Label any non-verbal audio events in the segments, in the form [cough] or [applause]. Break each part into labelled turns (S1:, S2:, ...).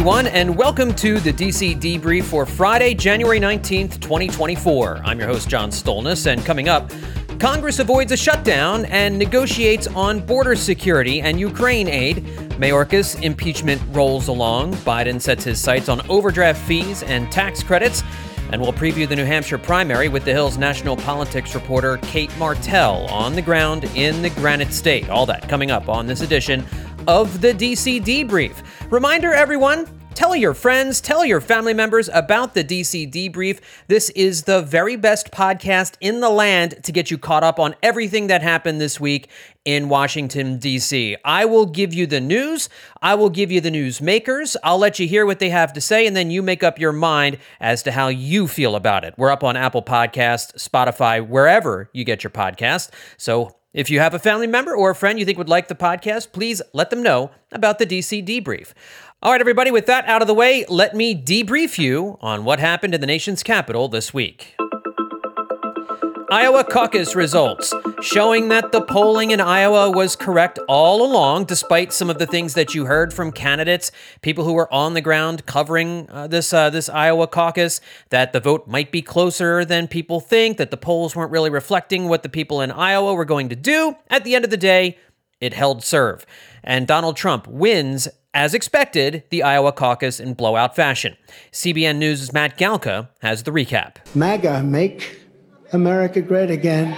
S1: everyone, and welcome to the DC Debrief for Friday, January 19th, 2024. I'm your host, John Stolnis, and coming up, Congress avoids a shutdown and negotiates on border security and Ukraine aid. Mayorkas impeachment rolls along. Biden sets his sights on overdraft fees and tax credits. And we'll preview the New Hampshire primary with the Hill's national politics reporter Cate Martell on the ground in the Granite State. All that coming up on this edition of the DC Debrief. Reminder, everyone. Tell your friends, tell your family members about the DC Debrief. This is the very best podcast in the land to get you caught up on everything that happened this week in Washington, D.C. I will give you the news. I will give you the news makers. I'll let you hear what they have to say, and then you make up your mind as to how you feel about it. We're up on Apple Podcast, Spotify, wherever you get your podcast. So if you have a family member or a friend you think would like the podcast, please let them know about the DC Debrief. All right, everybody, with that out of the way, let me debrief you on what happened in the nation's capital this week. Iowa caucus results showing that the polling in Iowa was correct all along, despite some of the things that you heard from candidates, people who were on the ground covering uh, this uh, this Iowa caucus, that the vote might be closer than people think, that the polls weren't really reflecting what the people in Iowa were going to do. At the end of the day, it held serve, and Donald Trump wins as expected, the Iowa caucus in blowout fashion. CBN News' Matt Galka has the recap.
S2: MAGA, make America great again.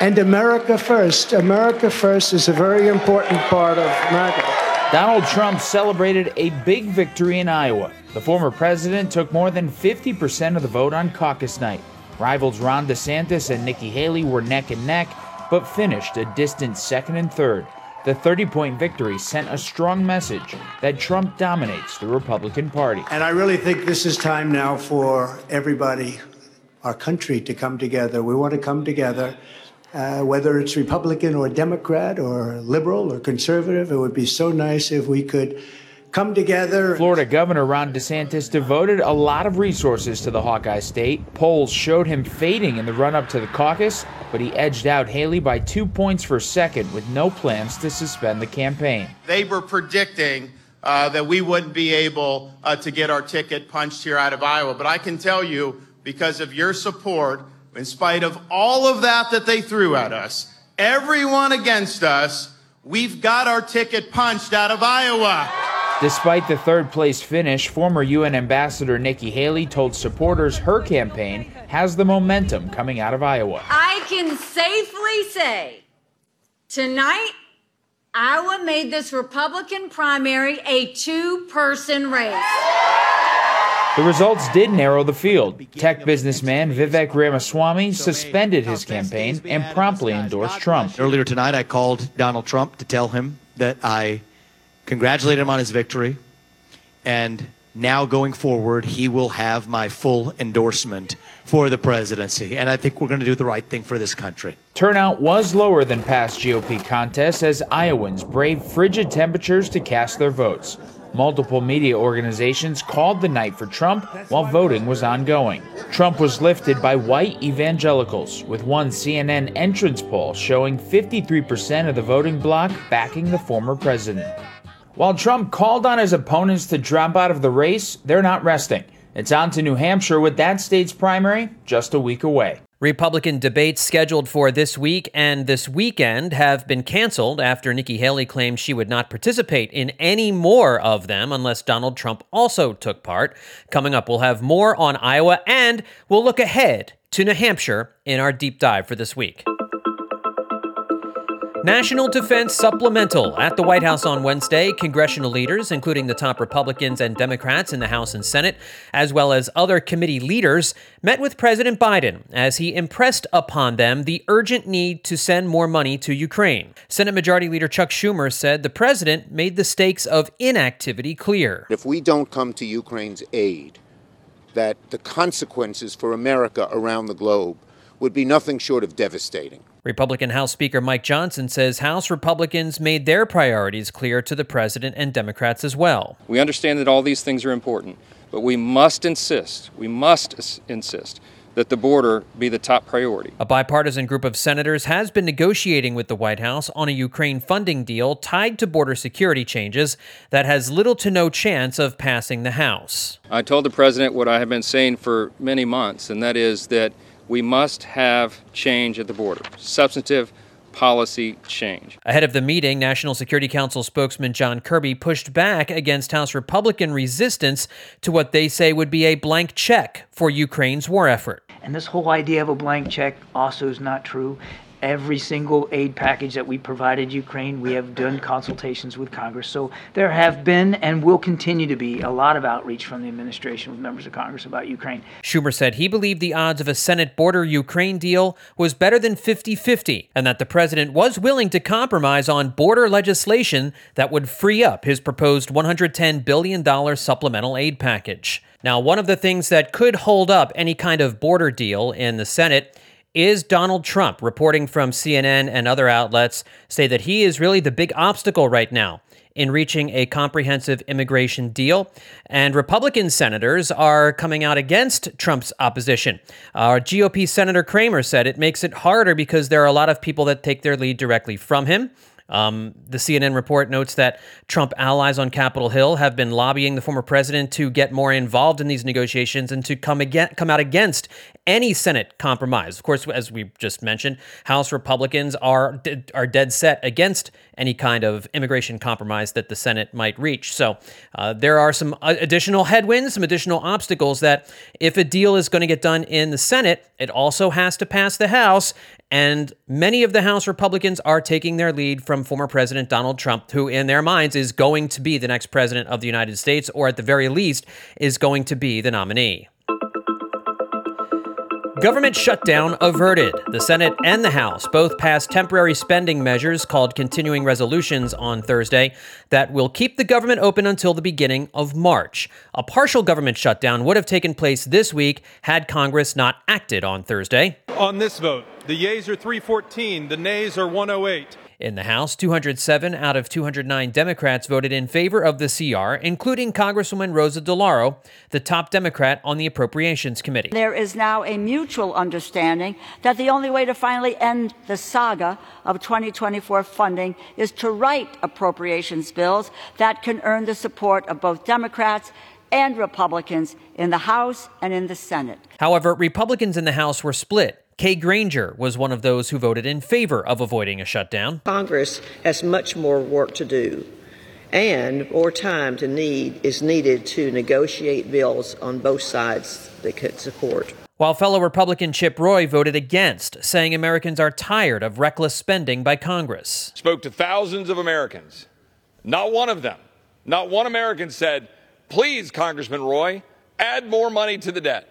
S2: And America first. America first is a very important part of America.
S3: Donald Trump celebrated a big victory in Iowa. The former president took more than 50% of the vote on caucus night. Rivals Ron DeSantis and Nikki Haley were neck and neck, but finished a distant second and third. The 30 point victory sent a strong message that Trump dominates the Republican Party.
S2: And I really think this is time now for everybody our country to come together. We want to come together, uh, whether it's Republican or Democrat or liberal or conservative. It would be so nice if we could come together.
S3: Florida Governor Ron DeSantis devoted a lot of resources to the Hawkeye state. Polls showed him fading in the run up to the caucus, but he edged out Haley by two points for second with no plans to suspend the campaign.
S4: They were predicting. Uh, that we wouldn't be able uh, to get our ticket punched here out of Iowa. But I can tell you, because of your support, in spite of all of that that they threw at us, everyone against us, we've got our ticket punched out of Iowa.
S3: Despite the third place finish, former UN Ambassador Nikki Haley told supporters her campaign has the momentum coming out of Iowa.
S5: I can safely say tonight, Iowa made this Republican primary a two person race.
S3: The results did narrow the field. Tech businessman Vivek Ramaswamy suspended his campaign and promptly endorsed Trump.
S6: Earlier tonight, I called Donald Trump to tell him that I congratulated him on his victory. And now going forward, he will have my full endorsement for the presidency. And I think we're going to do the right thing for this country.
S3: Turnout was lower than past GOP contests as Iowans braved frigid temperatures to cast their votes. Multiple media organizations called the night for Trump while voting was ongoing. Trump was lifted by white evangelicals, with one CNN entrance poll showing 53% of the voting bloc backing the former president. While Trump called on his opponents to drop out of the race, they're not resting. It's on to New Hampshire with that state's primary just a week away.
S1: Republican debates scheduled for this week and this weekend have been canceled after Nikki Haley claimed she would not participate in any more of them unless Donald Trump also took part. Coming up, we'll have more on Iowa and we'll look ahead to New Hampshire in our deep dive for this week. National Defense Supplemental at the White House on Wednesday. Congressional leaders, including the top Republicans and Democrats in the House and Senate, as well as other committee leaders, met with President Biden as he impressed upon them the urgent need to send more money to Ukraine. Senate Majority Leader Chuck Schumer said the president made the stakes of inactivity clear.
S7: If we don't come to Ukraine's aid, that the consequences for America around the globe would be nothing short of devastating.
S1: Republican House Speaker Mike Johnson says House Republicans made their priorities clear to the president and Democrats as well.
S8: We understand that all these things are important, but we must insist, we must insist that the border be the top priority.
S1: A bipartisan group of senators has been negotiating with the White House on a Ukraine funding deal tied to border security changes that has little to no chance of passing the House.
S8: I told the president what I have been saying for many months, and that is that we must have change at the border, substantive policy change.
S1: Ahead of the meeting, National Security Council spokesman John Kirby pushed back against House Republican resistance to what they say would be a blank check for Ukraine's war effort.
S9: And this whole idea of a blank check also is not true every single aid package that we provided Ukraine, we have done consultations with Congress. So there have been and will continue to be a lot of outreach from the administration with members of Congress about Ukraine.
S1: Schumer said he believed the odds of a Senate border Ukraine deal was better than 50 50, and that the president was willing to compromise on border legislation that would free up his proposed $110 billion supplemental aid package. Now, one of the things that could hold up any kind of border deal in the Senate is Donald Trump. Reporting from CNN and other outlets say that he is really the big obstacle right now in reaching a comprehensive immigration deal. And Republican senators are coming out against Trump's opposition. Our GOP Senator Cramer said it makes it harder because there are a lot of people that take their lead directly from him. Um, the CNN report notes that Trump allies on Capitol Hill have been lobbying the former president to get more involved in these negotiations and to come again, come out against any Senate compromise. Of course, as we just mentioned, House Republicans are are dead set against any kind of immigration compromise that the Senate might reach. So uh, there are some additional headwinds, some additional obstacles that if a deal is going to get done in the Senate, it also has to pass the House. And many of the House Republicans are taking their lead from former President Donald Trump, who, in their minds, is going to be the next president of the United States, or at the very least, is going to be the nominee. Government shutdown averted. The Senate and the House both passed temporary spending measures called continuing resolutions on Thursday that will keep the government open until the beginning of March. A partial government shutdown would have taken place this week had Congress not acted on Thursday.
S10: On this vote, the yeas are 314, the nays are 108.
S1: In the House, 207 out of 209 Democrats voted in favor of the CR, including Congresswoman Rosa DeLauro, the top Democrat on the Appropriations Committee.
S11: There is now a mutual understanding that the only way to finally end the saga of 2024 funding is to write appropriations bills that can earn the support of both Democrats and Republicans in the House and in the Senate.
S1: However, Republicans in the House were split. Kay Granger was one of those who voted in favor of avoiding a shutdown.
S12: Congress has much more work to do, and more time to need is needed to negotiate bills on both sides that could support.
S1: While fellow Republican Chip Roy voted against, saying Americans are tired of reckless spending by Congress.
S13: Spoke to thousands of Americans. Not one of them, not one American said, Please, Congressman Roy, add more money to the debt.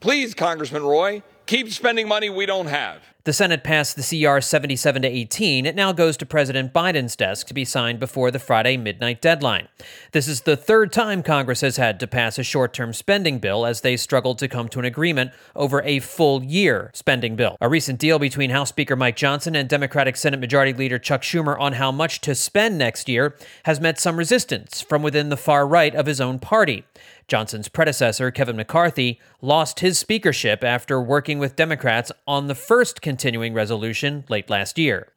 S13: Please, Congressman Roy, keep spending money we don't have.
S1: The Senate passed the CR 77 to 18. It now goes to President Biden's desk to be signed before the Friday midnight deadline. This is the third time Congress has had to pass a short term spending bill as they struggled to come to an agreement over a full year spending bill. A recent deal between House Speaker Mike Johnson and Democratic Senate Majority Leader Chuck Schumer on how much to spend next year has met some resistance from within the far right of his own party. Johnson's predecessor, Kevin McCarthy, lost his speakership after working with Democrats on the first continuing resolution late last year.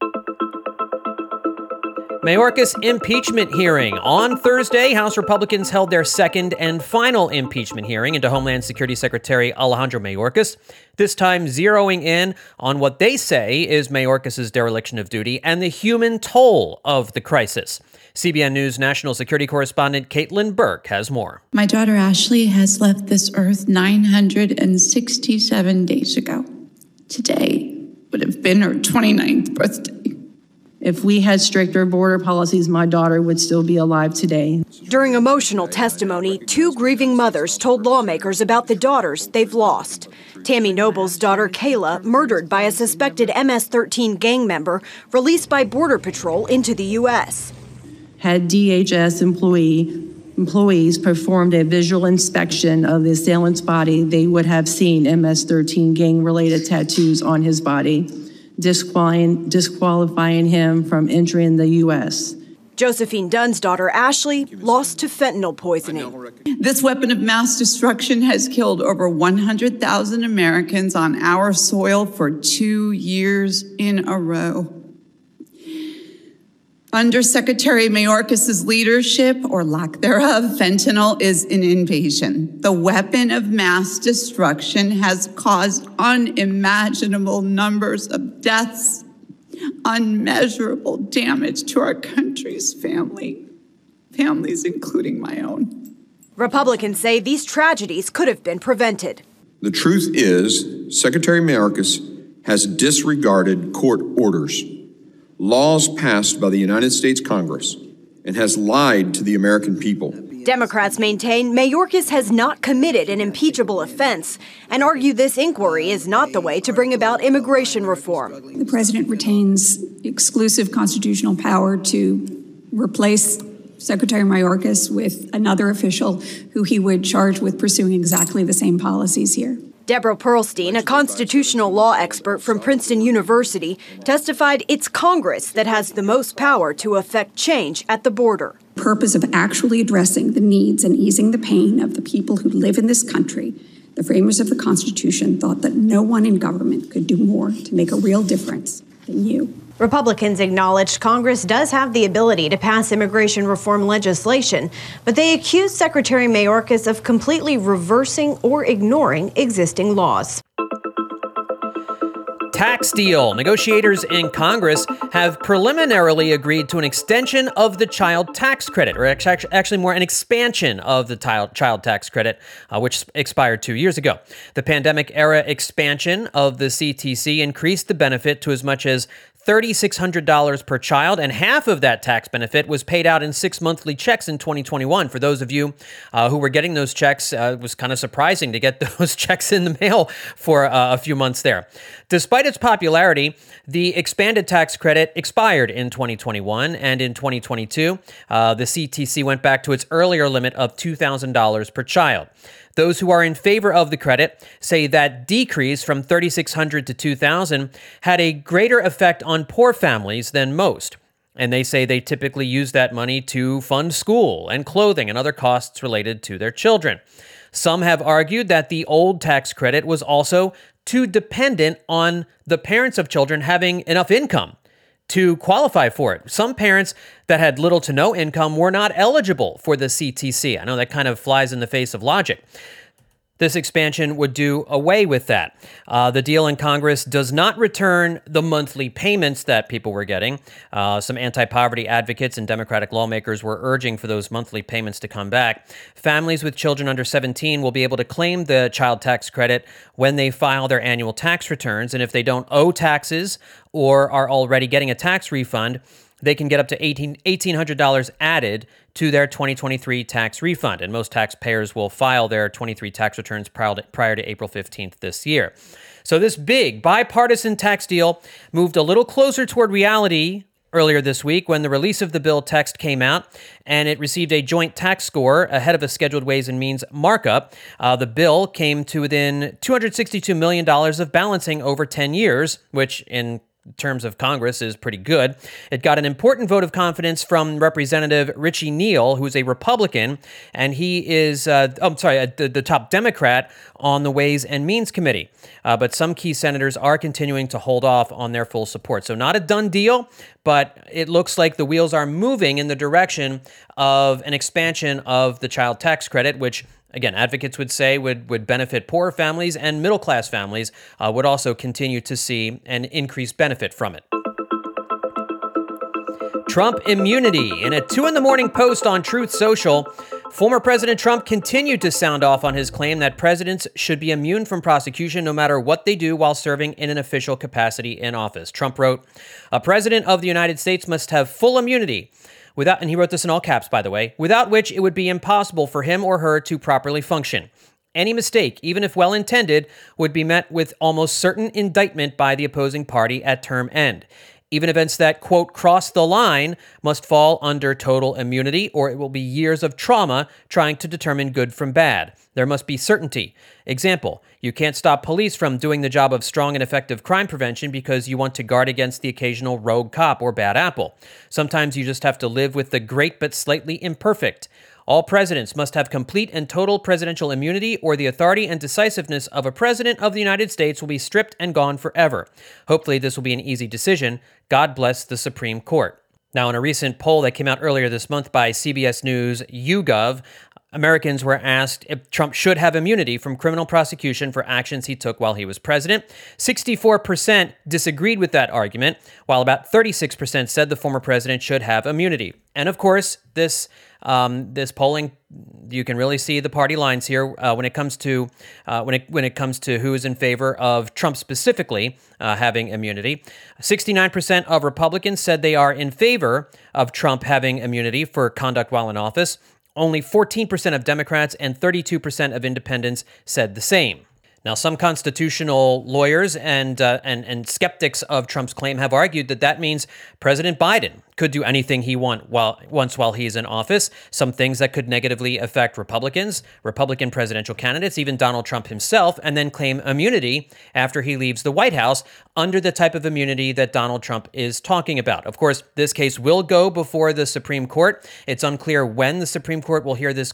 S1: Mayorkas impeachment hearing. On Thursday, House Republicans held their second and final impeachment hearing into Homeland Security Secretary Alejandro Mayorkas, this time zeroing in on what they say is Mayorkas' dereliction of duty and the human toll of the crisis. CBN News national security correspondent Caitlin Burke has more.
S14: My daughter Ashley has left this earth 967 days ago. Today would have been her 29th birthday. If we had stricter border policies, my daughter would still be alive today.
S15: During emotional testimony, two grieving mothers told lawmakers about the daughters they've lost. Tammy Nobles' daughter, Kayla, murdered by a suspected MS 13 gang member released by Border Patrol into the U.S.
S14: Had DHS employee employees performed a visual inspection of the assailant's body, they would have seen MS 13 gang related tattoos on his body disqualifying, disqualifying him from entering the U.S.
S15: Josephine Dunn's daughter Ashley lost to fentanyl poisoning.
S16: This weapon of mass destruction has killed over 100,000 Americans on our soil for two years in a row. Under Secretary Mayorkas' leadership, or lack thereof, fentanyl is an invasion. The weapon of mass destruction has caused unimaginable numbers of deaths, unmeasurable damage to our country's family, families, including my own.
S15: Republicans say these tragedies could have been prevented.
S17: The truth is, Secretary Mayorkas has disregarded court orders laws passed by the United States Congress and has lied to the American people.
S15: Democrats maintain Mayorkas has not committed an impeachable offense and argue this inquiry is not the way to bring about immigration reform.
S18: The president retains exclusive constitutional power to replace Secretary Mayorkas with another official who he would charge with pursuing exactly the same policies here.
S15: Deborah Pearlstein, a constitutional law expert from Princeton University, testified it's Congress that has the most power to affect change at the border.
S18: Purpose of actually addressing the needs and easing the pain of the people who live in this country, the framers of the Constitution thought that no one in government could do more to make a real difference than you.
S15: Republicans acknowledged Congress does have the ability to pass immigration reform legislation, but they accused Secretary Mayorkas of completely reversing or ignoring existing laws.
S1: Tax deal. Negotiators in Congress have preliminarily agreed to an extension of the child tax credit, or actually more an expansion of the child tax credit, uh, which expired two years ago. The pandemic era expansion of the CTC increased the benefit to as much as $3,600 per child, and half of that tax benefit was paid out in six monthly checks in 2021. For those of you uh, who were getting those checks, uh, it was kind of surprising to get [laughs] those checks in the mail for uh, a few months there. Despite its popularity, the expanded tax credit expired in 2021, and in 2022, uh, the CTC went back to its earlier limit of $2,000 per child. Those who are in favor of the credit say that decrease from 3600 to 2000 had a greater effect on poor families than most. And they say they typically use that money to fund school and clothing and other costs related to their children. Some have argued that the old tax credit was also too dependent on the parents of children having enough income to qualify for it. Some parents that had little to no income were not eligible for the CTC. I know that kind of flies in the face of logic. This expansion would do away with that. Uh, the deal in Congress does not return the monthly payments that people were getting. Uh, some anti poverty advocates and Democratic lawmakers were urging for those monthly payments to come back. Families with children under 17 will be able to claim the child tax credit when they file their annual tax returns. And if they don't owe taxes or are already getting a tax refund, they can get up to $1,800 added to their 2023 tax refund. And most taxpayers will file their 23 tax returns prior to April 15th this year. So, this big bipartisan tax deal moved a little closer toward reality earlier this week when the release of the bill text came out and it received a joint tax score ahead of a scheduled Ways and Means markup. Uh, the bill came to within $262 million of balancing over 10 years, which in terms of Congress is pretty good. It got an important vote of confidence from Representative Richie Neal, who's a Republican, and he is, uh, oh, I'm sorry, uh, the, the, top Democrat on the Ways and Means Committee. Uh, but some key senators are continuing to hold off on their full support. So, not a done deal, but it looks like the wheels are moving in the direction of an expansion of the child tax credit, which again, advocates would say would, would benefit poorer families and middle class families uh, would also continue to see an increased benefit from it. Trump immunity. In a two in the morning post on Truth Social, former President Trump continued to sound off on his claim that presidents should be immune from prosecution no matter what they do while serving in an official capacity in office. Trump wrote, A president of the United States must have full immunity without, and he wrote this in all caps, by the way, without which it would be impossible for him or her to properly function. Any mistake, even if well intended, would be met with almost certain indictment by the opposing party at term end. Even events that, quote, cross the line must fall under total immunity, or it will be years of trauma trying to determine good from bad. There must be certainty. Example, you can't stop police from doing the job of strong and effective crime prevention because you want to guard against the occasional rogue cop or bad apple. Sometimes you just have to live with the great but slightly imperfect. All presidents must have complete and total presidential immunity, or the authority and decisiveness of a president of the United States will be stripped and gone forever. Hopefully, this will be an easy decision. God bless the Supreme Court. Now, in a recent poll that came out earlier this month by CBS News YouGov, Americans were asked if Trump should have immunity from criminal prosecution for actions he took while he was president. 64% disagreed with that argument, while about 36% said the former president should have immunity. And of course, this um, this polling, you can really see the party lines here uh, when it comes to uh, when it when it comes to who is in favor of Trump specifically uh, having immunity. Sixty nine percent of Republicans said they are in favor of Trump having immunity for conduct while in office. Only 14% of Democrats and 32% of independents said the same. Now, some constitutional lawyers and, uh, and, and skeptics of Trump's claim have argued that that means President Biden could do anything he want while, wants while he's in office, some things that could negatively affect Republicans, Republican presidential candidates, even Donald Trump himself, and then claim immunity after he leaves the White House under the type of immunity that Donald Trump is talking about. Of course, this case will go before the Supreme Court. It's unclear when the Supreme Court will hear this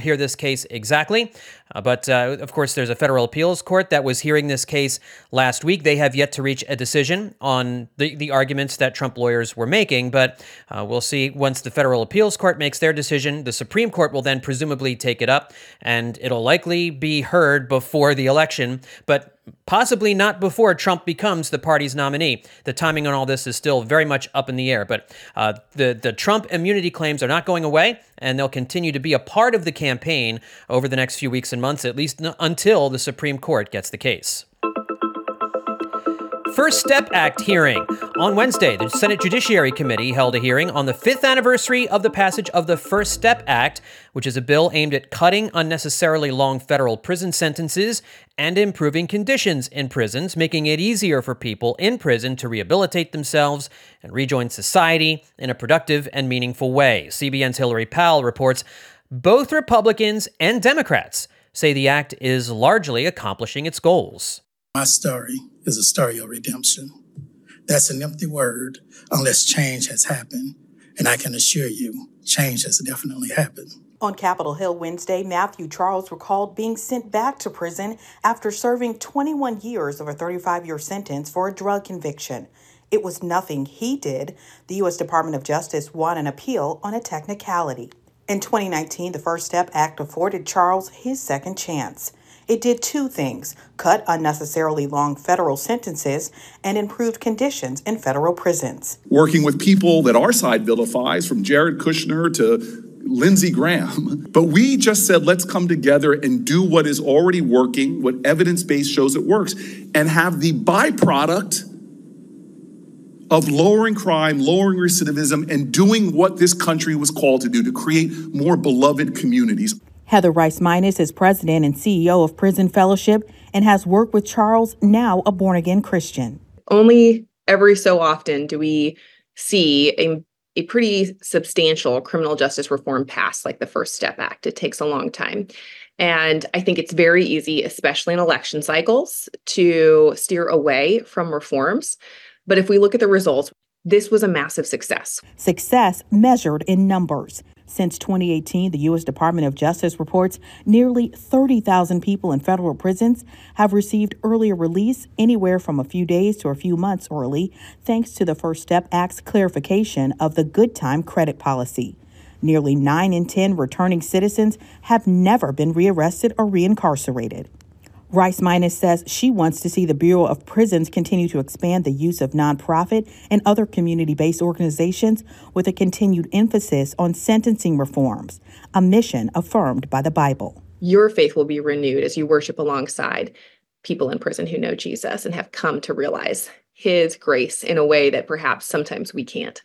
S1: hear this case exactly, uh, but uh, of course, there's a federal appeals court that was hearing this case last week. They have yet to reach a decision on the, the arguments that Trump lawyers were making, but uh, we'll see once the federal appeals court makes their decision. The Supreme Court will then presumably take it up, and it'll likely be heard before the election. But possibly not before Trump becomes the party's nominee. The timing on all this is still very much up in the air, but uh, the, the Trump immunity claims are not going away, and they'll continue to be a part of the campaign over the next few weeks and months, at least n- until the Supreme Court gets the case. First Step Act hearing. On Wednesday, the Senate Judiciary Committee held a hearing on the fifth anniversary of the passage of the First Step Act, which is a bill aimed at cutting unnecessarily long federal prison sentences and improving conditions in prisons, making it easier for people in prison to rehabilitate themselves and rejoin society in a productive and meaningful way. CBN's Hillary Powell reports both Republicans and Democrats say the act is largely accomplishing its goals.
S19: My story is a story of redemption. That's an empty word unless change has happened. And I can assure you, change has definitely happened.
S20: On Capitol Hill Wednesday, Matthew Charles recalled being sent back to prison after serving 21 years of a 35 year sentence for a drug conviction. It was nothing he did. The U.S. Department of Justice won an appeal on a technicality. In 2019, the First Step Act afforded Charles his second chance. It did two things cut unnecessarily long federal sentences and improved conditions in federal prisons.
S21: Working with people that our side vilifies, from Jared Kushner to Lindsey Graham. [laughs] But we just said, let's come together and do what is already working, what evidence base shows it works, and have the byproduct of lowering crime, lowering recidivism, and doing what this country was called to do to create more beloved communities.
S20: Heather Rice Minus is president and CEO of Prison Fellowship and has worked with Charles, now a born again Christian.
S22: Only every so often do we see a, a pretty substantial criminal justice reform pass like the First Step Act. It takes a long time. And I think it's very easy, especially in election cycles, to steer away from reforms. But if we look at the results, this was a massive success.
S20: Success measured in numbers. Since 2018, the U.S. Department of Justice reports nearly 30,000 people in federal prisons have received earlier release, anywhere from a few days to a few months early, thanks to the First Step Act's clarification of the good time credit policy. Nearly 9 in 10 returning citizens have never been rearrested or reincarcerated. Rice Minus says she wants to see the Bureau of Prisons continue to expand the use of nonprofit and other community based organizations with a continued emphasis on sentencing reforms, a mission affirmed by the Bible.
S22: Your faith will be renewed as you worship alongside people in prison who know Jesus and have come to realize his grace in a way that perhaps sometimes we can't.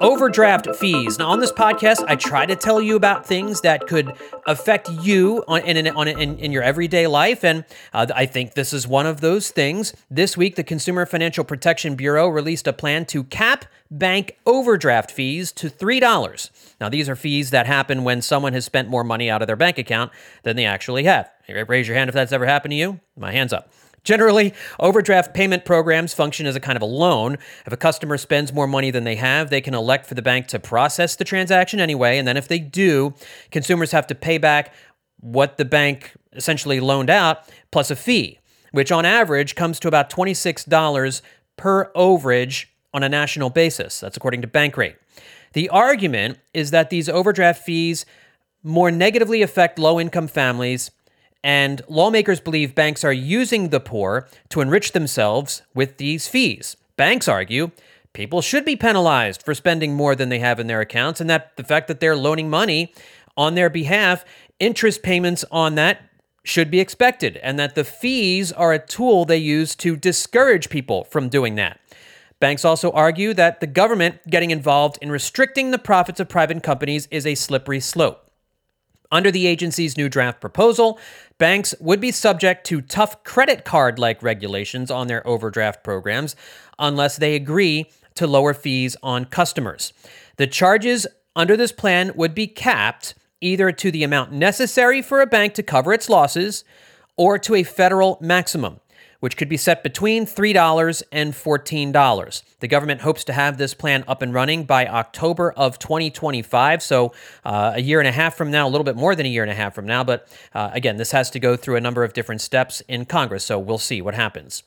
S1: Overdraft fees. Now, on this podcast, I try to tell you about things that could affect you on in on in, in your everyday life, and uh, I think this is one of those things. This week, the Consumer Financial Protection Bureau released a plan to cap bank overdraft fees to three dollars. Now, these are fees that happen when someone has spent more money out of their bank account than they actually have. Raise your hand if that's ever happened to you. My hand's up. Generally, overdraft payment programs function as a kind of a loan. If a customer spends more money than they have, they can elect for the bank to process the transaction anyway. And then if they do, consumers have to pay back what the bank essentially loaned out plus a fee, which on average comes to about $26 per overage on a national basis. That's according to Bankrate. The argument is that these overdraft fees more negatively affect low income families and lawmakers believe banks are using the poor to enrich themselves with these fees. Banks argue people should be penalized for spending more than they have in their accounts, and that the fact that they're loaning money on their behalf, interest payments on that should be expected, and that the fees are a tool they use to discourage people from doing that. Banks also argue that the government getting involved in restricting the profits of private companies is a slippery slope. Under the agency's new draft proposal, banks would be subject to tough credit card like regulations on their overdraft programs unless they agree to lower fees on customers. The charges under this plan would be capped either to the amount necessary for a bank to cover its losses or to a federal maximum which could be set between $3 and $14. The government hopes to have this plan up and running by October of 2025, so uh, a year and a half from now, a little bit more than a year and a half from now. But uh, again, this has to go through a number of different steps in Congress, so we'll see what happens.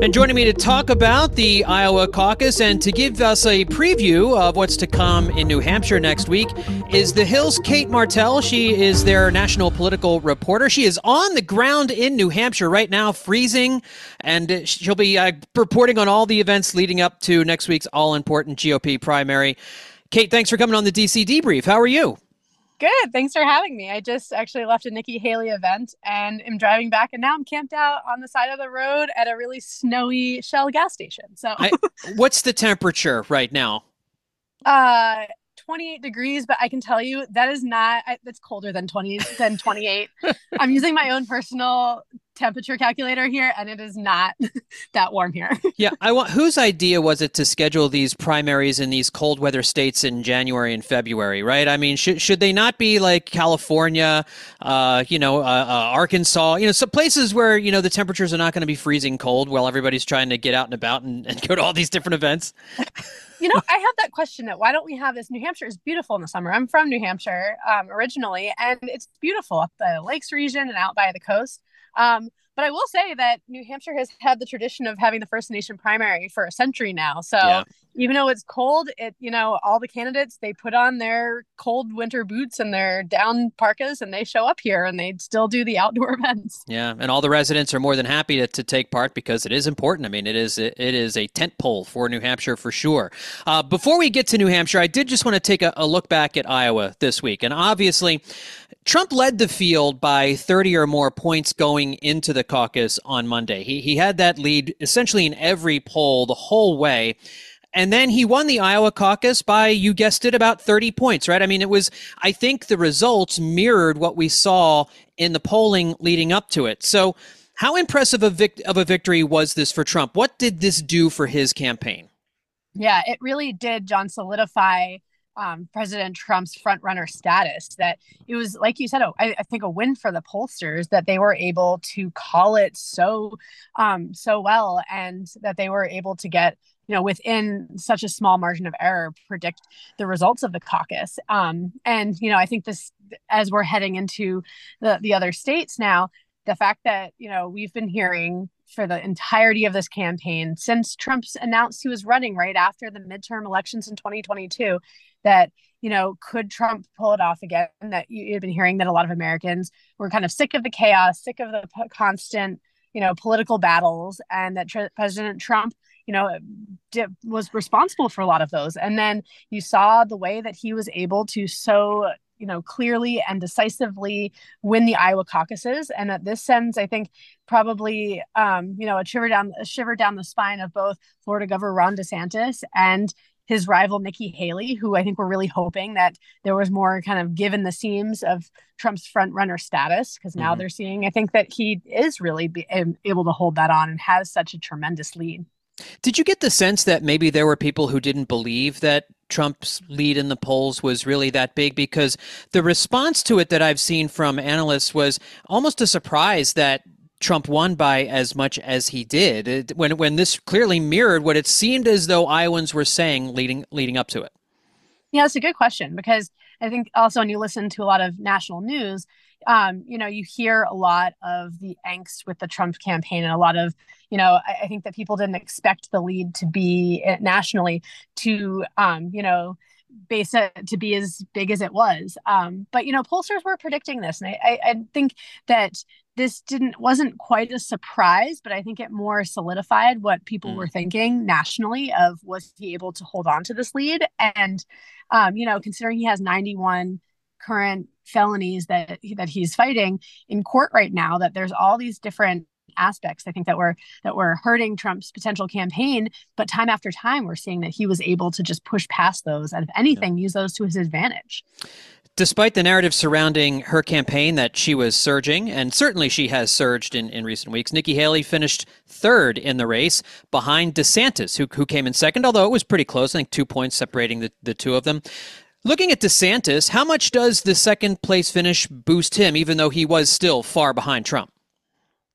S1: And joining me to talk about the Iowa caucus and to give us a preview of what's to come in New Hampshire next week is the Hill's Cate Martell. She is their national political reporter. She is on the ground in New Hampshire right now, freezing, and she'll be uh, reporting on all the events leading up to next week's all important GOP primary. Cate, thanks for coming on the DC Debrief. How are you?
S23: Good. Thanks for having me. I just actually left a Nikki Haley event and am driving back, and now I'm camped out on the side of the road at a really snowy Shell gas station. So,
S1: I, [laughs] what's the temperature right now?
S23: Uh, 28 degrees, but I can tell you that is not. That's colder than 20 than 28. [laughs] I'm using my own personal temperature calculator here and it is not [laughs] that warm here. [laughs]
S1: yeah, I want whose idea was it to schedule these primaries in these cold weather states in January and February, right? I mean, should should they not be like California, uh, you know, uh, uh, Arkansas, you know, some places where, you know, the temperatures are not going to be freezing cold while everybody's trying to get out and about and, and [laughs] go to all these different events?
S23: you know, I have that question that why don't we have this? New Hampshire is beautiful in the summer. I'm from New Hampshire um, originally, and it's beautiful up the lakes region and out by the coast. Um, but I will say that New Hampshire has had the tradition of having the First Nation primary for a century now. So yeah. even though it's cold, it you know all the candidates they put on their cold winter boots and their down parkas and they show up here and they still do the outdoor [laughs] events.
S1: Yeah, and all the residents are more than happy to, to take part because it is important. I mean, it is it is a tent pole for New Hampshire for sure. Uh, before we get to New Hampshire, I did just want to take a, a look back at Iowa this week, and obviously Trump led the field by 30 or more points going into the caucus on Monday. He, he had that lead essentially in every poll the whole way. And then he won the Iowa caucus by, you guessed it, about 30 points, right? I mean, it was, I think the results mirrored what we saw in the polling leading up to it. So, how impressive a vic- of a victory was this for Trump? What did this do for his campaign?
S23: Yeah, it really did, John, solidify um, President Trump's frontrunner status. That it was, like you said, oh, I, I, think a win for the pollsters that they were able to call it so um, so well, and that they were able to get you know within such a small margin of error predict the results of the caucus. Um, and you know, I think this as we're heading into the the other states now, the fact that you know we've been hearing for the entirety of this campaign since Trump's announced he was running right after the midterm elections in 2022 that you know could Trump pull it off again? That you had been hearing that a lot of Americans were kind of sick of the chaos sick of the constant you know political battles and that tr- President Trump you know was responsible for a lot of those. And then you saw the way that he was able to so you know, clearly and decisively win the Iowa caucuses, and that this sends, I think, probably, um, you know, a shiver down a shiver down the spine of both Florida Governor Ron DeSantis and his rival Nikki Haley, who I think we're really hoping that there was more kind of given the seams of Trump's front runner status, because now mm-hmm. they're seeing, I think that he is really be, able to hold that on and has such a tremendous lead.
S1: Did you get the sense that maybe there were people who didn't believe that Trump's lead in the polls was really that big? Because the response to it that I've seen from analysts was almost a surprise that Trump won by as much as he did. It, when when this clearly mirrored what it seemed as though Iowans were saying leading leading up to it.
S23: Yeah, it's a good question because I think also when you listen to a lot of national news, um, you know, you hear a lot of the angst with the Trump campaign and a lot of, you know, I, I think that people didn't expect the lead to be eh, nationally to, um, you know, base it to be as big as it was. Um, but you know, pollsters were predicting this, and I, I, I think that this didn't wasn't quite a surprise, but I think it more solidified what people mm. were thinking nationally of was he able to hold on to this lead? And um, you know, considering he has 91 current felonies that that he's fighting in court right now, that there's all these different aspects I think that were that were hurting Trump's potential campaign. But time after time, we're seeing that he was able to just push past those, and if anything, yeah. use those to his advantage.
S1: Despite the narrative surrounding her campaign that she was surging, and certainly she has surged in, in recent weeks, Nikki Haley finished third in the race behind DeSantis, who, who came in second, although it was pretty close. I think two points separating the, the two of them. Looking at DeSantis, how much does the second place finish boost him, even though he was still far behind Trump?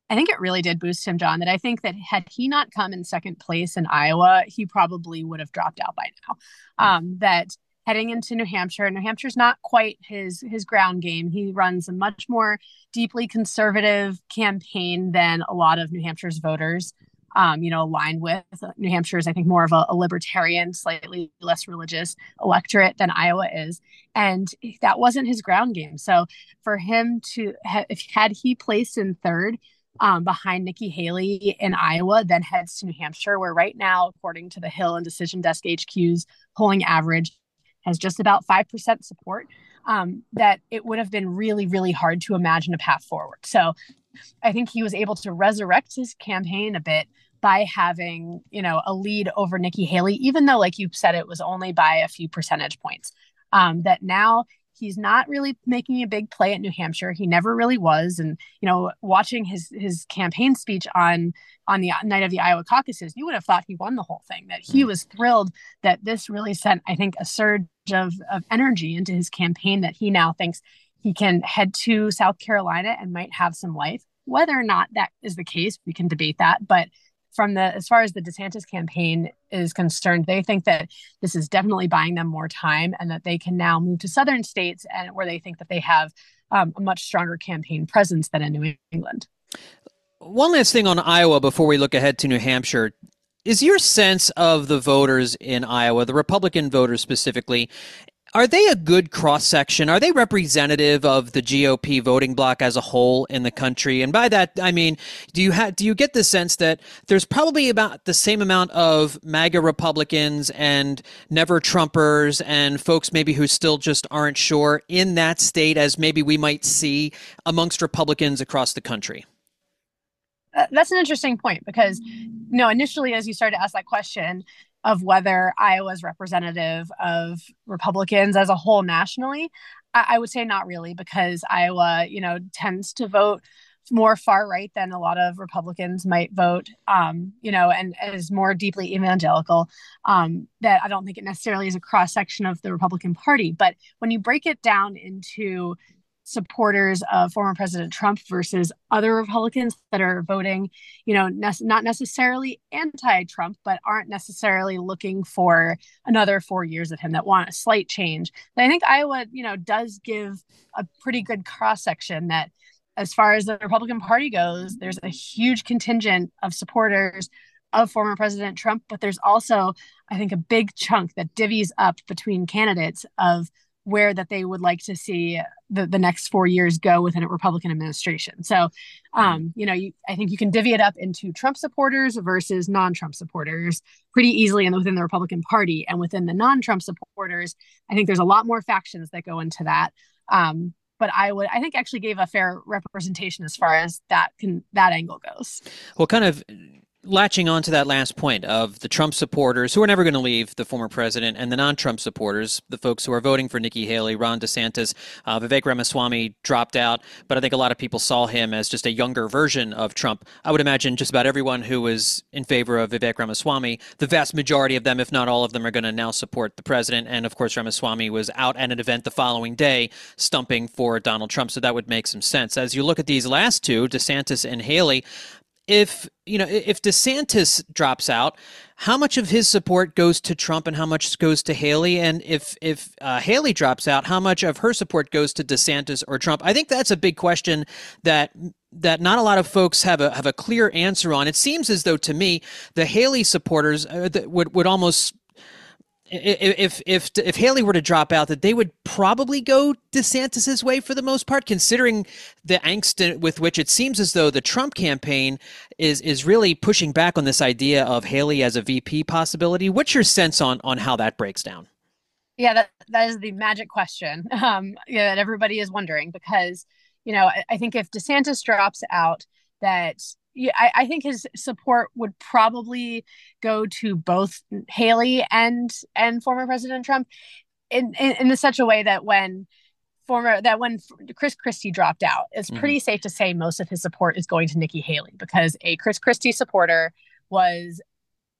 S23: I think it really did boost him, John. That I think that had he not come in second place in Iowa, he probably would have dropped out by now. Hmm. Um, that heading into New Hampshire. New Hampshire's not quite his his ground game. He runs a much more deeply conservative campaign than a lot of New Hampshire's voters, um, you know, align with. New Hampshire is, I think, more of a, a, libertarian, slightly less religious electorate than Iowa is, and that wasn't his ground game. So for him to, ha- if had he placed in third. Um, behind Nikki Haley in Iowa, then heads to New Hampshire, where right now, according to the Hill and Decision Desk HQ's polling average, has just about 5% support, um, that it would have been really, really hard to imagine a path forward. So I think he was able to resurrect his campaign a bit by having, you know, a lead over Nikki Haley, even though, like you said, it was only by a few percentage points. Um, that now he's not really making a big play at New Hampshire. He never really was. And you know, watching his his campaign speech on on the night of the Iowa caucuses, you would have thought he won the whole thing. That he hmm. was thrilled that this really sent, I think, a surge of of energy into his campaign. That he now thinks he can head to South Carolina and might have some life. Whether or not that is the case, we can debate that. But from the as far as the DeSantis campaign is concerned, they think that this is definitely buying them more time and that they can now move to southern states and where they think that they have um, a much stronger campaign presence than in New England.
S1: One last thing on Iowa before we look ahead to New Hampshire. Is your sense of the voters in Iowa, the Republican voters specifically, are they a good cross section? Are they representative of the GOP voting bloc as a whole in the country? And by that, I mean, do you have do you get the sense that there's probably about the same amount of MAGA Republicans and never Trumpers and folks maybe who still just aren't sure in that state as maybe we might see amongst Republicans across the country?
S23: Uh, that's an interesting point because, you know, initially as you started to ask that question, of whether Iowa's representative of Republicans as a whole nationally, I, I would say not really, because Iowa, you know, tends to vote more far right than a lot of Republicans might vote, um, you know, and, is more deeply evangelical. Um, that I don't think it necessarily is a cross section of the Republican Party. But when you break it down into supporters of former President Trump versus other Republicans that are voting, you know, ne- not necessarily anti-Trump, but aren't necessarily looking for another four years of him that want a slight change. I think Iowa, you know, does give a pretty good cross section that as far as the Republican Party goes, there's a huge contingent of supporters of former President Trump, but there's also, I think, a big chunk that divvies up between candidates of where that they would like to see the, the next four years go within a Republican administration. So, um, you know, you, I think you can divvy it up into Trump supporters versus non-Trump supporters pretty easily and within the Republican Party. And within the non-Trump supporters, I think there's a lot more factions that go into that. Um, but I would, I think, actually gave a fair representation as far as that can that angle goes.
S1: Well, kind of latching on to that last point of the Trump supporters who are never going to leave the former president and the non-Trump supporters, the folks who are voting for Nikki Haley, Ron DeSantis, uh, Vivek Ramaswamy dropped out, but I think a lot of people saw him as just a younger version of Trump. I would imagine just about everyone who was in favor of Vivek Ramaswamy, the vast majority of them, if not all of them, are going to now support the president. And of course, Ramaswamy was out at an event the following day stumping for Donald Trump, so that would make some sense. As you look at these last two, DeSantis and Haley, if you know if DeSantis drops out, how much of his support goes to Trump and how much goes to Haley? And if if uh, Haley drops out, how much of her support goes to DeSantis or Trump? I think that's a big question that that not a lot of folks have a have a clear answer on. It seems as though to me the Haley supporters uh, would would almost if if if Haley were to drop out, that they would probably go DeSantis's way for the most part, considering the angst with which it seems as though the Trump campaign is is really pushing back on this idea of Haley as a VP possibility. What's your sense on on how that breaks down?
S23: Yeah, that that is the magic question. [laughs] Um, yeah, that everybody is wondering because you know I, I think if DeSantis drops out, that yeah, I, I, think his support would probably go to both Haley and and former President Trump in, in, in such a way that when former that when Chris Christie dropped out, it's mm-hmm. pretty safe to say most of his support is going to Nikki Haley because a Chris Christie supporter was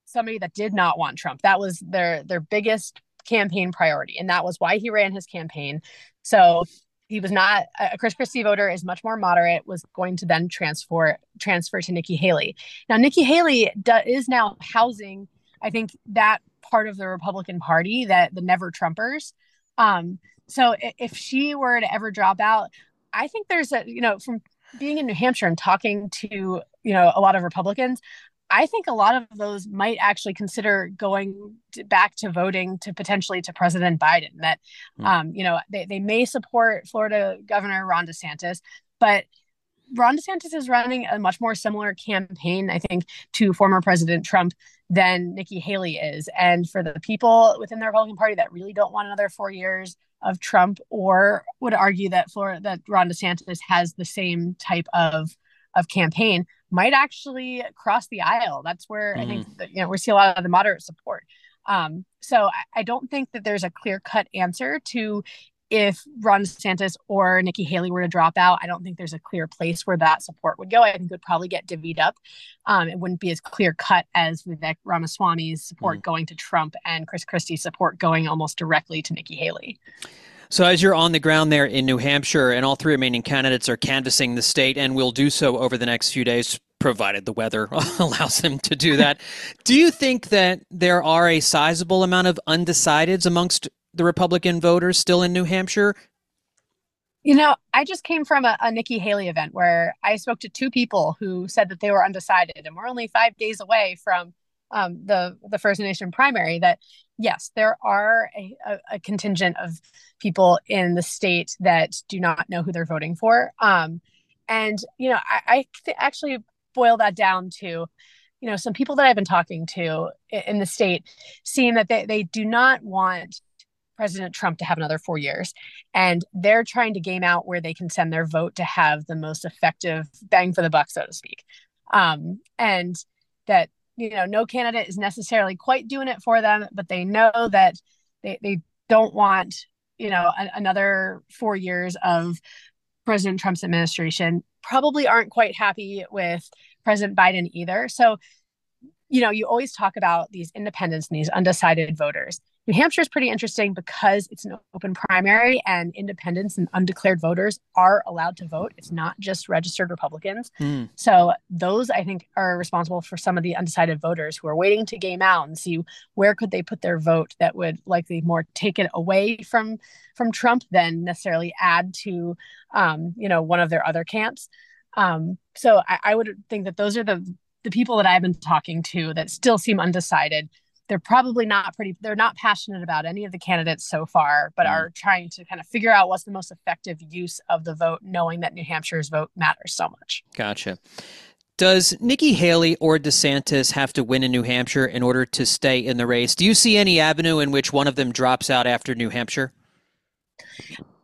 S23: somebody that did not want Trump. That was their their biggest campaign priority, and that was why he ran his campaign. So he was not a Chris Christie voter is much more moderate was going to then transfer transfer to Nikki Haley. Now Nikki Haley do, is now housing I think that part of the Republican Party that the never Trumpers. Um, so if she were to ever drop out, I think there's a you know from being in New Hampshire and talking to you know a lot of Republicans, I think a lot of those might actually consider going to, back to voting to potentially to President Biden. That, mm. um, you know, they, they may support Florida Governor Ron DeSantis, but Ron DeSantis is running a much more similar campaign, I think, to former President Trump than Nikki Haley is. And for the people within the Republican Party that really don't want another four years of Trump, or would argue that Florida that Ron DeSantis has the same type of of campaign, might actually cross the aisle. That's where mm. I think mm. that, you know we see a lot of the moderate support. Um, so I, I don't think that there's a clear cut answer to if Ron DeSantis or Nikki Haley were to drop out, I don't think there's a clear place where that support would go. I think it would probably get divvied up. Um, it wouldn't be as clear cut as Vivek Ramaswamy's support mm. going to Trump and Chris Christie's support going almost directly to Nikki Haley.
S1: So, as you're on the ground there in New Hampshire, and all three remaining candidates are canvassing the state and will do so over the next few days, provided the weather [laughs] allows them to do that. [laughs] do you think that there are a sizable amount of undecideds amongst the Republican voters still in New Hampshire?
S23: You know, I just came from a, a Nikki Haley event where I spoke to two people who said that they were undecided, and we're only five days away from um, the the First Nation primary. That yes, there are a, a, a, contingent of people in the state that do not know who they're voting for. Um, and you know, I, I th- actually boil that down to, you know, some people that I've been talking to in the state, seeing that they, they do not want President Trump to have another four years. And they're trying to game out where they can send their vote to have the most effective bang for the buck, so to speak. Um, and that you know no candidate is necessarily quite doing it for them but they know that they, they don't want you know a, another four years of president trump's administration. Probably aren't quite happy with president biden either. So you know you always talk about these independents and these undecided voters New Hampshire is pretty interesting because it's an open primary and independents and undeclared voters are allowed to vote. It's not just registered Republicans. Mm. So those I think are responsible for some of the undecided voters who are waiting to game out and see where could they put their vote that would likely more take it away from from Trump than necessarily add to um, you know one of their other camps. Um, so I, I would think that those are the the people that I've been talking to that still seem undecided they're probably not pretty they're not passionate about any of the candidates so far but mm. are trying to kind of figure out what's the most effective use of the vote knowing that new hampshire's vote matters so much
S1: gotcha does Nikki Haley or DeSantis have to win in New Hampshire in order to stay in the race? Do you see any avenue in which one of them drops out after New Hampshire?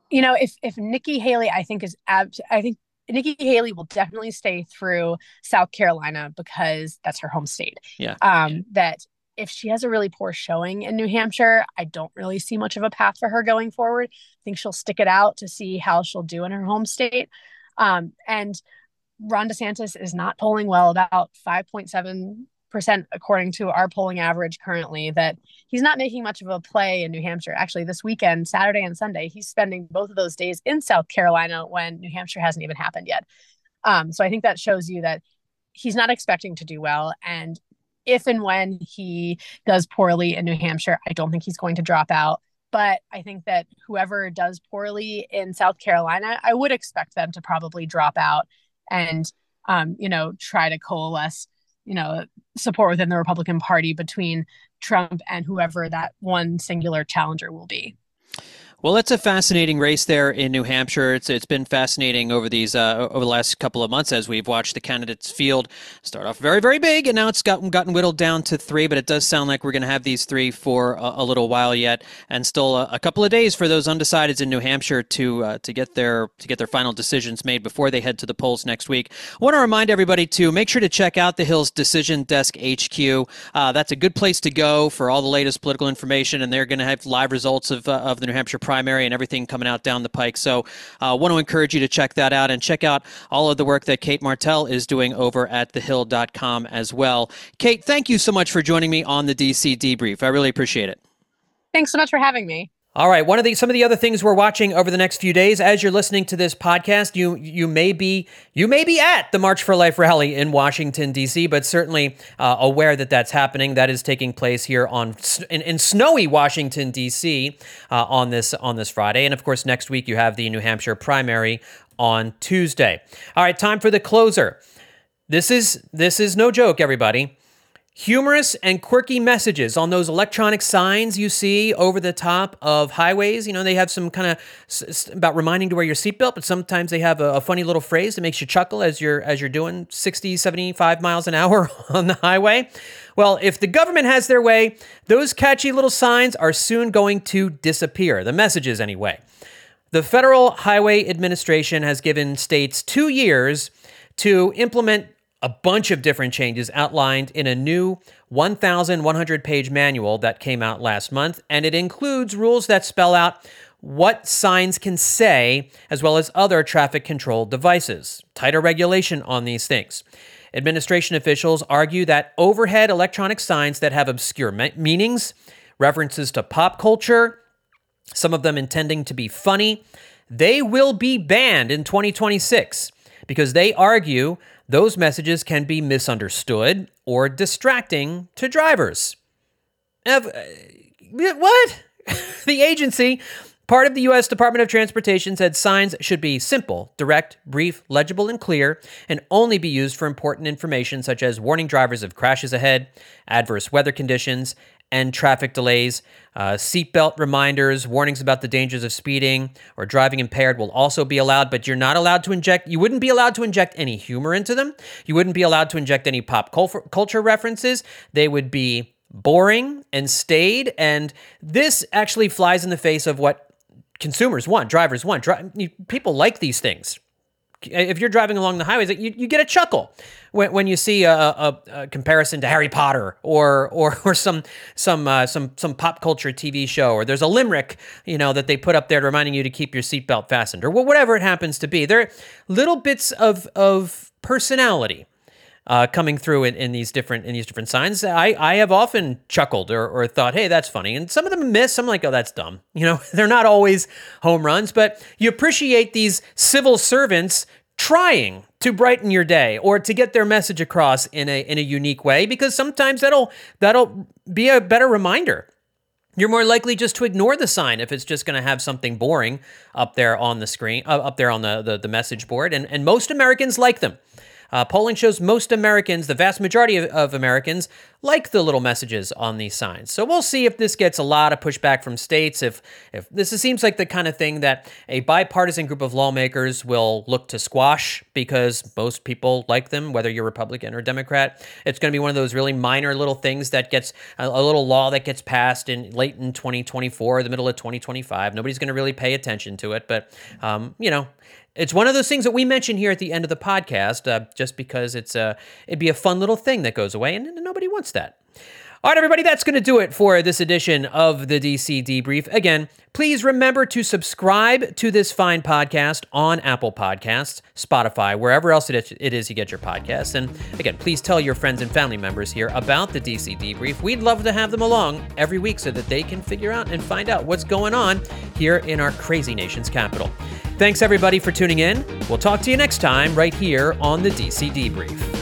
S23: You know, if if Nikki Haley, I think is ab- I think Nikki Haley will definitely stay through South Carolina because that's her home state.
S1: Yeah.
S23: Um, that if she has a really poor showing in New Hampshire, I don't really see much of a path for her going forward. I think she'll stick it out to see how she'll do in her home state. Um, and Ron DeSantis is not polling well, about 5.7 percent according to our polling average currently that he's not making much of a play in New Hampshire. Actually, this weekend, Saturday and Sunday, he's spending both of those days in South Carolina when New Hampshire hasn't even happened yet. Um, so I think that shows you that he's not expecting to do well. And if and when he does poorly in New Hampshire, I don't think he's going to drop out. But I think that whoever does poorly in South Carolina, I would expect them to probably drop out and, um, you know, try to coalesce you know support within the Republican Party between Trump and whoever that one singular challenger will be.
S1: Well, it's a fascinating race there in New Hampshire. It's it's been fascinating over these uh, over the last couple of months as we've watched the candidates field start off very very big, and now it's gotten gotten whittled down to three. But it does sound like we're going to have these three for a, a, little while yet, and still a, a, couple of days for those undecideds in New Hampshire to uh, to get their to get their final decisions made before they head to the polls next week. I want to remind everybody to make sure to check out the Hills Decision Desk HQ. Uh, that's a good place to go for all the latest political information, and they're going to have live results of uh, of the New Hampshire primary and everything coming out down the pike. So I uh, want to encourage you to check that out and check out all of the work that Cate Martell is doing over at thehill.com as well. Cate, thank you so much for joining me on the DC Debrief. I really appreciate it.
S23: Thanks so much for having me.
S1: All right, one of the some of the other things we're watching over the next few days as you're listening to this podcast, you you may be you may be at the March for Life rally in Washington D.C., but certainly uh, aware that that's happening. That is taking place here on in, in snowy Washington D.C. Uh, on this on this Friday, and of course next week you have the New Hampshire primary on Tuesday. All right, time for the closer. This is this is no joke, everybody humorous and quirky messages on those electronic signs you see over the top of highways. You know, they have some kind of s- about reminding to wear your seatbelt, but sometimes they have a, a, funny little phrase that makes you chuckle as you're as you're doing 60, 75 miles an hour [laughs] on the highway. Well, if the government has their way, those catchy little signs are soon going to disappear. The messages anyway. The Federal Highway Administration has given states 2 years to implement a bunch of different changes outlined in a new 1,100 page manual that came out last month, and it includes rules that spell out what signs can say, as well as other traffic control devices. Tighter regulation on these things. Administration officials argue that overhead electronic signs that have obscure me- meanings, references to pop culture, some of them intending to be funny, they will be banned in 2026 because they argue those messages can be misunderstood or distracting to drivers. Uh, what? [laughs] the agency, part of the U.S. Department of Transportation, said signs should be simple, direct, brief, legible, and clear, and only be used for important information such as warning drivers of crashes ahead, adverse weather conditions, and traffic delays. Uh, seatbelt reminders, warnings about the dangers of speeding or driving impaired will also be allowed, but you're not allowed to inject, you wouldn't be allowed to inject any humor into them. You wouldn't be allowed to inject any pop culture references. They would be boring and staid. And this actually flies in the face of what consumers want, drivers want. Dri- people like these things if you're driving along the highways, you, you get a chuckle when, when you see a, a, a comparison to Harry Potter or or, or some some uh, some some pop culture TV show, or there's a limerick you know that they put up there reminding you to keep your seatbelt fastened, or whatever it happens to be. There are little bits of of personality uh, coming through in, in these different in these different signs. I, I have often chuckled or, or thought, hey, that's funny. And some of them miss. I'm like, oh, that's dumb. [laughs] You know, they're not always home runs, but you appreciate these civil servants trying to brighten your day or to get their message across in a in a unique way because sometimes that'll that'll be a better reminder you're more likely just to ignore the sign if it's just going to have something boring up there on the screen, uh, up there on the, the, the, message board. And, and most Americans like them. Uh, polling shows most Americans, the vast majority of, of, Americans, like the little messages on these signs. So we'll see if this gets a lot of pushback from states. If if this seems like the kind of thing that a bipartisan group of lawmakers will look to squash because most people like them, whether you're Republican or Democrat. It's going to be one of those really minor little things that gets a, little law that gets passed in late in 2024, the middle of 2025. Nobody's going to really pay attention to it, but um, you know, it's one of those things that we mention here at the end of the podcast, uh, just because it's a, uh, it'd be a fun little thing that goes away, and nobody wants that. All right, everybody, that's going to do it for this edition of the DC Debrief. Again, please remember to subscribe to this fine podcast on Apple Podcasts, Spotify, wherever else it is you get your podcasts. And again, please tell your friends and family members here about the DC Debrief. We'd love to have them along every week so that they can figure out and find out what's going on here in our crazy nation's capital. Thanks, everybody, for tuning in. We'll talk to you next time right here on the DC Debrief.